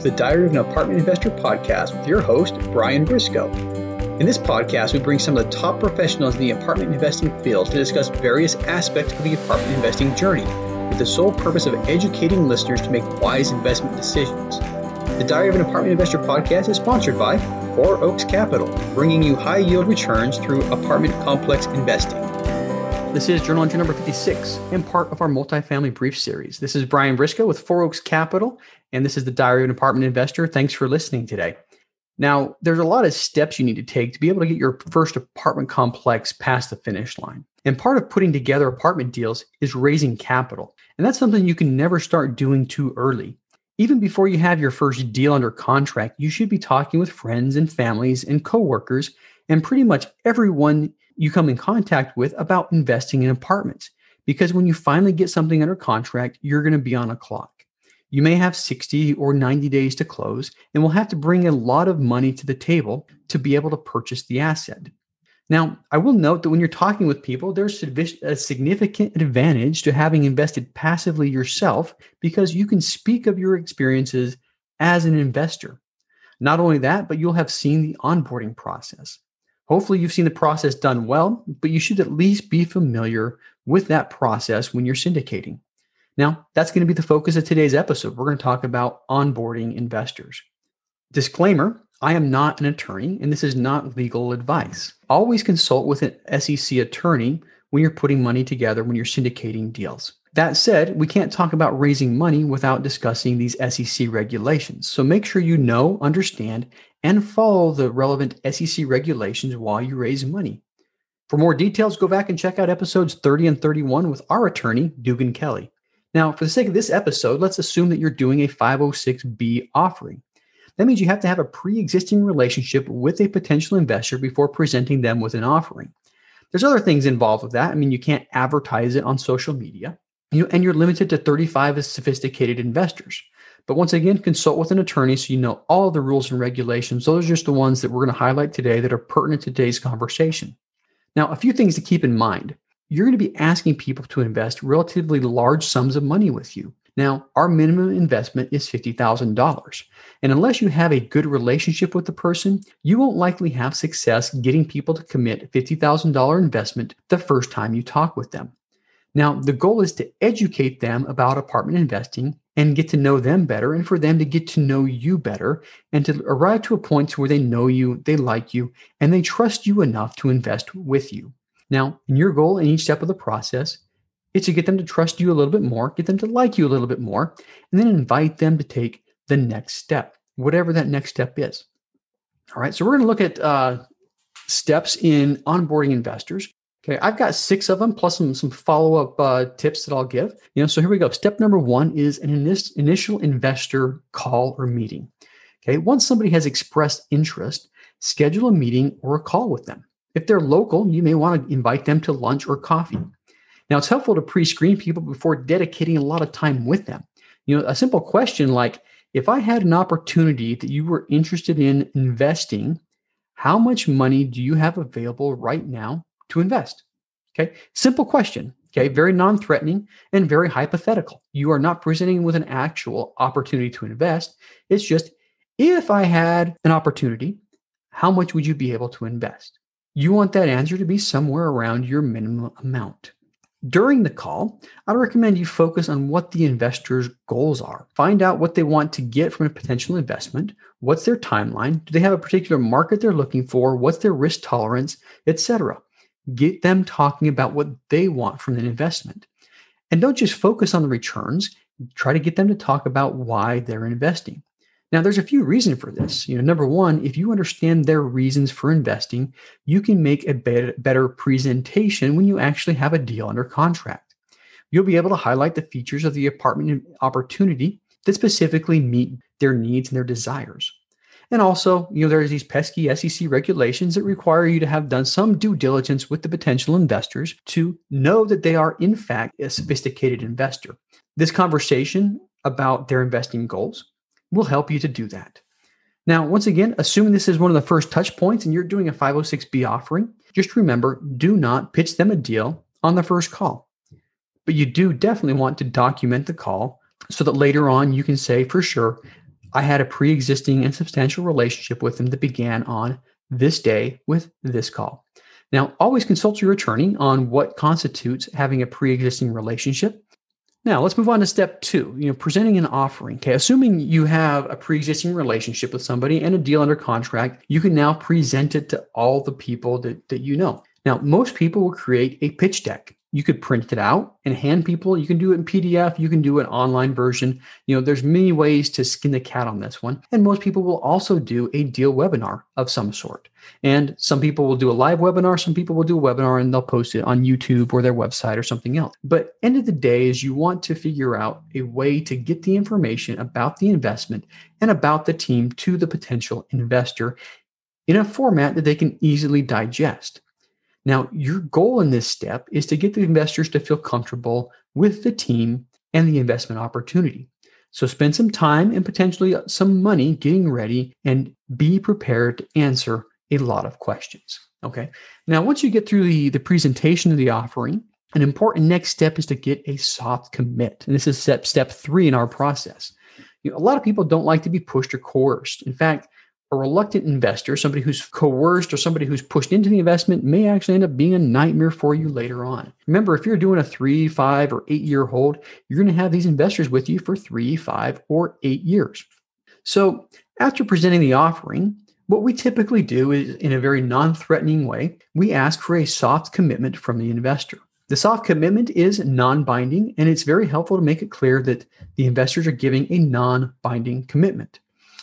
to the Diary of an Apartment Investor podcast with your host, Brian Briscoe. In this podcast, we bring some of the top professionals in the apartment investing field to discuss various aspects of the apartment investing journey with the sole purpose of educating listeners to make wise investment decisions. The Diary of an Apartment Investor podcast is sponsored by Four Oaks Capital, bringing you high yield returns through apartment complex investing. This is journal entry number 56 and part of our multifamily brief series. This is Brian Briscoe with Four Oaks Capital, and this is the Diary of an Apartment Investor. Thanks for listening today. Now, there's a lot of steps you need to take to be able to get your first apartment complex past the finish line. And part of putting together apartment deals is raising capital. And that's something you can never start doing too early. Even before you have your first deal under contract, you should be talking with friends and families and coworkers and pretty much everyone you come in contact with about investing in apartments. Because when you finally get something under contract, you're going to be on a clock. You may have 60 or 90 days to close and will have to bring a lot of money to the table to be able to purchase the asset. Now, I will note that when you're talking with people, there's a significant advantage to having invested passively yourself because you can speak of your experiences as an investor. Not only that, but you'll have seen the onboarding process. Hopefully, you've seen the process done well, but you should at least be familiar with that process when you're syndicating. Now, that's going to be the focus of today's episode. We're going to talk about onboarding investors. Disclaimer I am not an attorney, and this is not legal advice. Always consult with an SEC attorney when you're putting money together when you're syndicating deals. That said, we can't talk about raising money without discussing these SEC regulations. So make sure you know, understand, and follow the relevant SEC regulations while you raise money. For more details, go back and check out episodes 30 and 31 with our attorney, Dugan Kelly. Now, for the sake of this episode, let's assume that you're doing a 506B offering. That means you have to have a pre existing relationship with a potential investor before presenting them with an offering. There's other things involved with that. I mean, you can't advertise it on social media, you know, and you're limited to 35 sophisticated investors. But once again, consult with an attorney so you know all the rules and regulations. Those are just the ones that we're going to highlight today that are pertinent to today's conversation. Now, a few things to keep in mind. You're going to be asking people to invest relatively large sums of money with you. Now, our minimum investment is $50,000. And unless you have a good relationship with the person, you won't likely have success getting people to commit $50,000 investment the first time you talk with them. Now, the goal is to educate them about apartment investing and get to know them better and for them to get to know you better and to arrive to a point where they know you, they like you, and they trust you enough to invest with you. Now, in your goal in each step of the process is to get them to trust you a little bit more, get them to like you a little bit more, and then invite them to take the next step, whatever that next step is. All right, so we're going to look at uh, steps in onboarding investors. I've got six of them plus some, some follow up uh, tips that I'll give. You know, so here we go. Step number one is an inis- initial investor call or meeting. Okay, once somebody has expressed interest, schedule a meeting or a call with them. If they're local, you may want to invite them to lunch or coffee. Now, it's helpful to pre screen people before dedicating a lot of time with them. You know, a simple question like, if I had an opportunity that you were interested in investing, how much money do you have available right now to invest? Okay, simple question. Okay, very non threatening and very hypothetical. You are not presenting with an actual opportunity to invest. It's just if I had an opportunity, how much would you be able to invest? You want that answer to be somewhere around your minimum amount. During the call, I'd recommend you focus on what the investor's goals are. Find out what they want to get from a potential investment. What's their timeline? Do they have a particular market they're looking for? What's their risk tolerance, etc. Get them talking about what they want from an investment. And don't just focus on the returns, try to get them to talk about why they're investing. Now, there's a few reasons for this. You know, number one, if you understand their reasons for investing, you can make a better, better presentation when you actually have a deal under contract. You'll be able to highlight the features of the apartment opportunity that specifically meet their needs and their desires. And also, you know, there's these pesky SEC regulations that require you to have done some due diligence with the potential investors to know that they are, in fact, a sophisticated investor. This conversation about their investing goals will help you to do that. Now, once again, assuming this is one of the first touch points and you're doing a 506B offering, just remember do not pitch them a deal on the first call. But you do definitely want to document the call so that later on you can say for sure, I had a pre existing and substantial relationship with them that began on this day with this call. Now, always consult your attorney on what constitutes having a pre existing relationship. Now, let's move on to step two, you know, presenting an offering. Okay, assuming you have a pre-existing relationship with somebody and a deal under contract, you can now present it to all the people that, that you know. Now, most people will create a pitch deck. You could print it out and hand people. You can do it in PDF. You can do an online version. You know, there's many ways to skin the cat on this one. And most people will also do a deal webinar of some sort. And some people will do a live webinar. Some people will do a webinar and they'll post it on YouTube or their website or something else. But end of the day is you want to figure out a way to get the information about the investment and about the team to the potential investor in a format that they can easily digest. Now, your goal in this step is to get the investors to feel comfortable with the team and the investment opportunity. So spend some time and potentially uh, some money getting ready and be prepared to answer a lot of questions. Okay. Now, once you get through the, the presentation of the offering, an important next step is to get a soft commit. And this is step, step three in our process. You know, a lot of people don't like to be pushed or coerced. In fact, a reluctant investor, somebody who's coerced or somebody who's pushed into the investment, may actually end up being a nightmare for you later on. Remember, if you're doing a three, five, or eight year hold, you're going to have these investors with you for three, five, or eight years. So, after presenting the offering, what we typically do is in a very non threatening way, we ask for a soft commitment from the investor. The soft commitment is non binding, and it's very helpful to make it clear that the investors are giving a non binding commitment.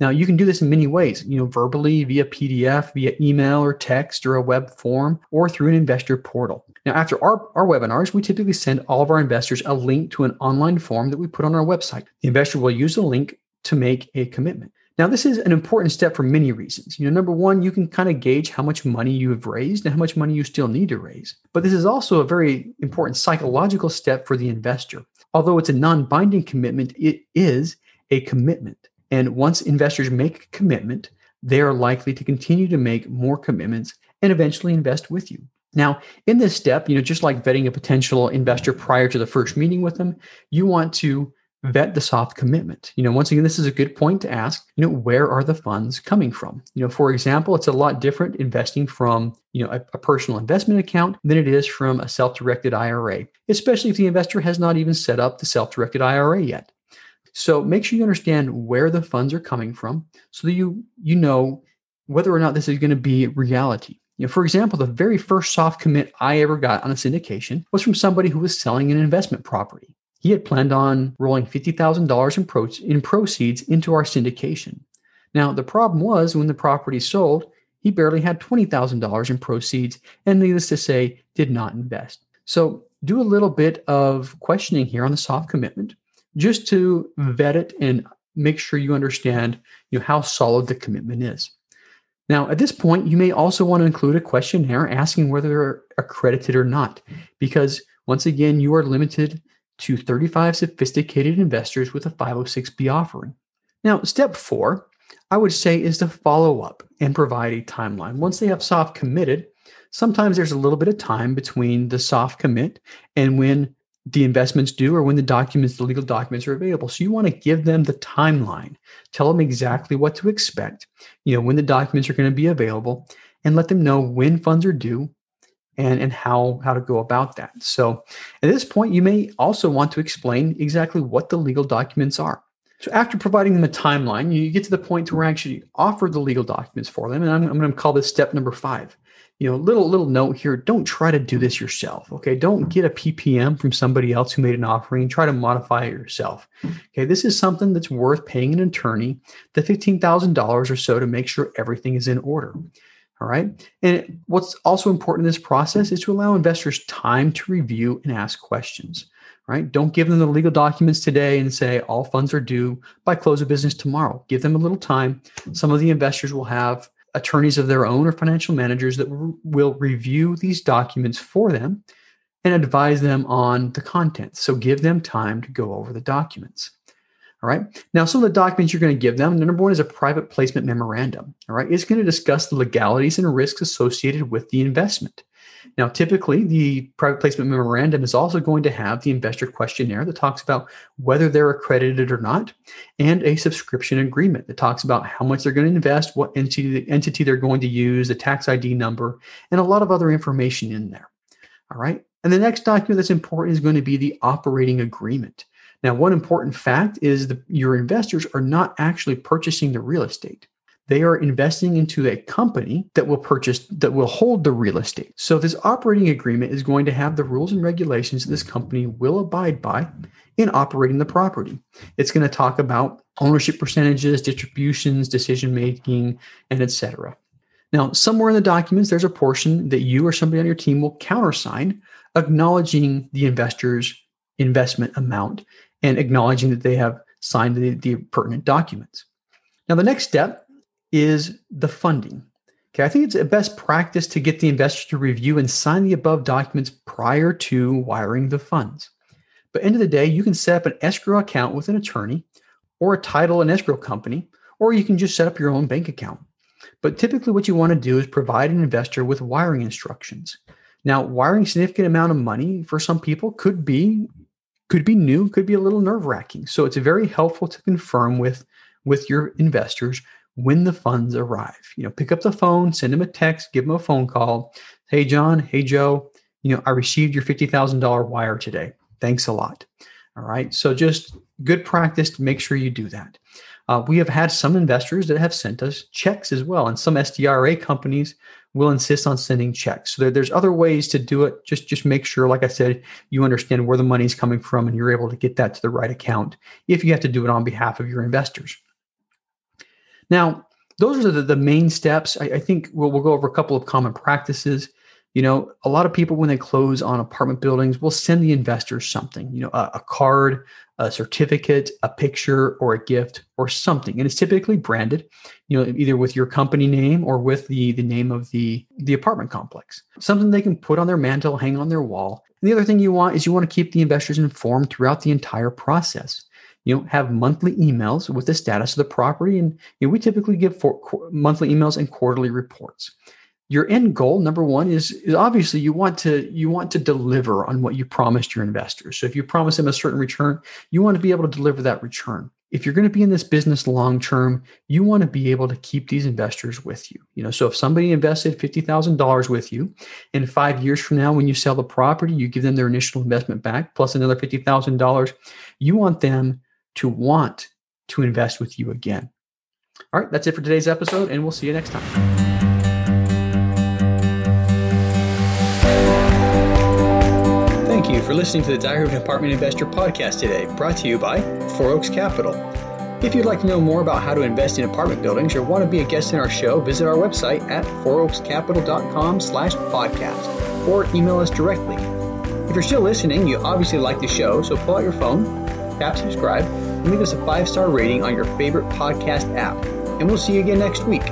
Now you can do this in many ways, you know, verbally via PDF, via email or text or a web form or through an investor portal. Now, after our, our webinars, we typically send all of our investors a link to an online form that we put on our website. The investor will use the link to make a commitment. Now, this is an important step for many reasons. You know, number one, you can kind of gauge how much money you have raised and how much money you still need to raise. But this is also a very important psychological step for the investor. Although it's a non binding commitment, it is a commitment. And once investors make a commitment, they are likely to continue to make more commitments and eventually invest with you. Now, in this step, you know, just like vetting a potential investor prior to the first meeting with them, you want to vet the soft commitment. You know, once again, this is a good point to ask, you know, where are the funds coming from? You know, for example, it's a lot different investing from, you know, a, a personal investment account than it is from a self-directed IRA, especially if the investor has not even set up the self-directed IRA yet. So make sure you understand where the funds are coming from so that you you know whether or not this is going to be reality. You know, for example, the very first soft commit I ever got on a syndication was from somebody who was selling an investment property. He had planned on rolling $50,000 in, pro- in proceeds into our syndication. Now, the problem was when the property sold, he barely had $20,000 in proceeds and needless to say, did not invest. So do a little bit of questioning here on the soft commitment just to vet it and make sure you understand you know, how solid the commitment is. Now, at this point, you may also want to include a questionnaire asking whether they're accredited or not, because once again, you are limited to 35 sophisticated investors with a 506b offering. Now, step four, I would say, is to follow up and provide a timeline. Once they have soft committed, sometimes there's a little bit of time between the soft commit and when the investments due or when the documents, the legal documents are available. So you want to give them the timeline, tell them exactly what to expect, you know, when the documents are going to be available, and let them know when funds are due and, and how, how to go about that. So at this point, you may also want to explain exactly what the legal documents are. So after providing them a timeline, you get to the point where I actually offer the legal documents for them. And I'm, I'm going to call this step number five you know, little little note here, don't try to do this yourself. Okay. Don't get a PPM from somebody else who made an offering try to modify it yourself. Okay. This is something that's worth paying an attorney the $15,000 or so to make sure everything is in order. All right. And what's also important in this process is to allow investors time to review and ask questions. Right. Don't give them the legal documents today and say all funds are due by close of business tomorrow. Give them a little time. Some of the investors will have attorneys of their own or financial managers that will review these documents for them and advise them on the content. So give them time to go over the documents. All right. Now, some of the documents you're going to give them, number one is a private placement memorandum. All right. It's going to discuss the legalities and risks associated with the investment. Now, typically, the private placement memorandum is also going to have the investor questionnaire that talks about whether they're accredited or not, and a subscription agreement that talks about how much they're going to invest, what entity, entity they're going to use, the tax ID number, and a lot of other information in there. All right. And the next document that's important is going to be the operating agreement. Now, one important fact is that your investors are not actually purchasing the real estate they are investing into a company that will purchase that will hold the real estate. So this operating agreement is going to have the rules and regulations this company will abide by in operating the property. It's going to talk about ownership percentages, distributions, decision making, and etc. Now, somewhere in the documents, there's a portion that you or somebody on your team will countersign, acknowledging the investor's investment amount and acknowledging that they have signed the, the pertinent documents. Now, the next step is the funding. Okay, I think it's a best practice to get the investor to review and sign the above documents prior to wiring the funds. But end of the day, you can set up an escrow account with an attorney or a title and escrow company, or you can just set up your own bank account. But typically what you want to do is provide an investor with wiring instructions. Now, wiring significant amount of money for some people could be could be new, could be a little nerve-wracking. So it's very helpful to confirm with with your investors when the funds arrive. You know, pick up the phone, send them a text, give them a phone call. Hey, John. Hey, Joe. You know, I received your $50,000 wire today. Thanks a lot. All right. So just good practice to make sure you do that. Uh, we have had some investors that have sent us checks as well, and some SDRA companies will insist on sending checks. So there, there's other ways to do it. Just just make sure, like I said, you understand where the money is coming from, and you're able to get that to the right account. If you have to do it on behalf of your investors. Now, those are the, the main steps. I, I think we'll, we'll go over a couple of common practices. You know, a lot of people, when they close on apartment buildings, will send the investors something, you know, a, a card, a certificate, a picture, or a gift, or something. And it's typically branded, you know, either with your company name or with the, the name of the, the apartment complex. Something they can put on their mantle, hang on their wall. And the other thing you want is you want to keep the investors informed throughout the entire process you know have monthly emails with the status of the property and you know, we typically give for, monthly emails and quarterly reports. Your end goal number one is, is obviously you want to you want to deliver on what you promised your investors. So if you promise them a certain return you want to be able to deliver that return. If you're going to be in this business long term you want to be able to keep these investors with you. You know so if somebody invested $50000 with you and five years from now when you sell the property you give them their initial investment back plus another $50000 you want them to want to invest with you again. All right, that's it for today's episode, and we'll see you next time. Thank you for listening to the Diary of an Apartment Investor podcast today, brought to you by Four Oaks Capital. If you'd like to know more about how to invest in apartment buildings or want to be a guest in our show, visit our website at fouroakscapital.com slash podcast or email us directly. If you're still listening, you obviously like the show, so pull out your phone, tap subscribe, leave us a five star rating on your favorite podcast app. And we'll see you again next week.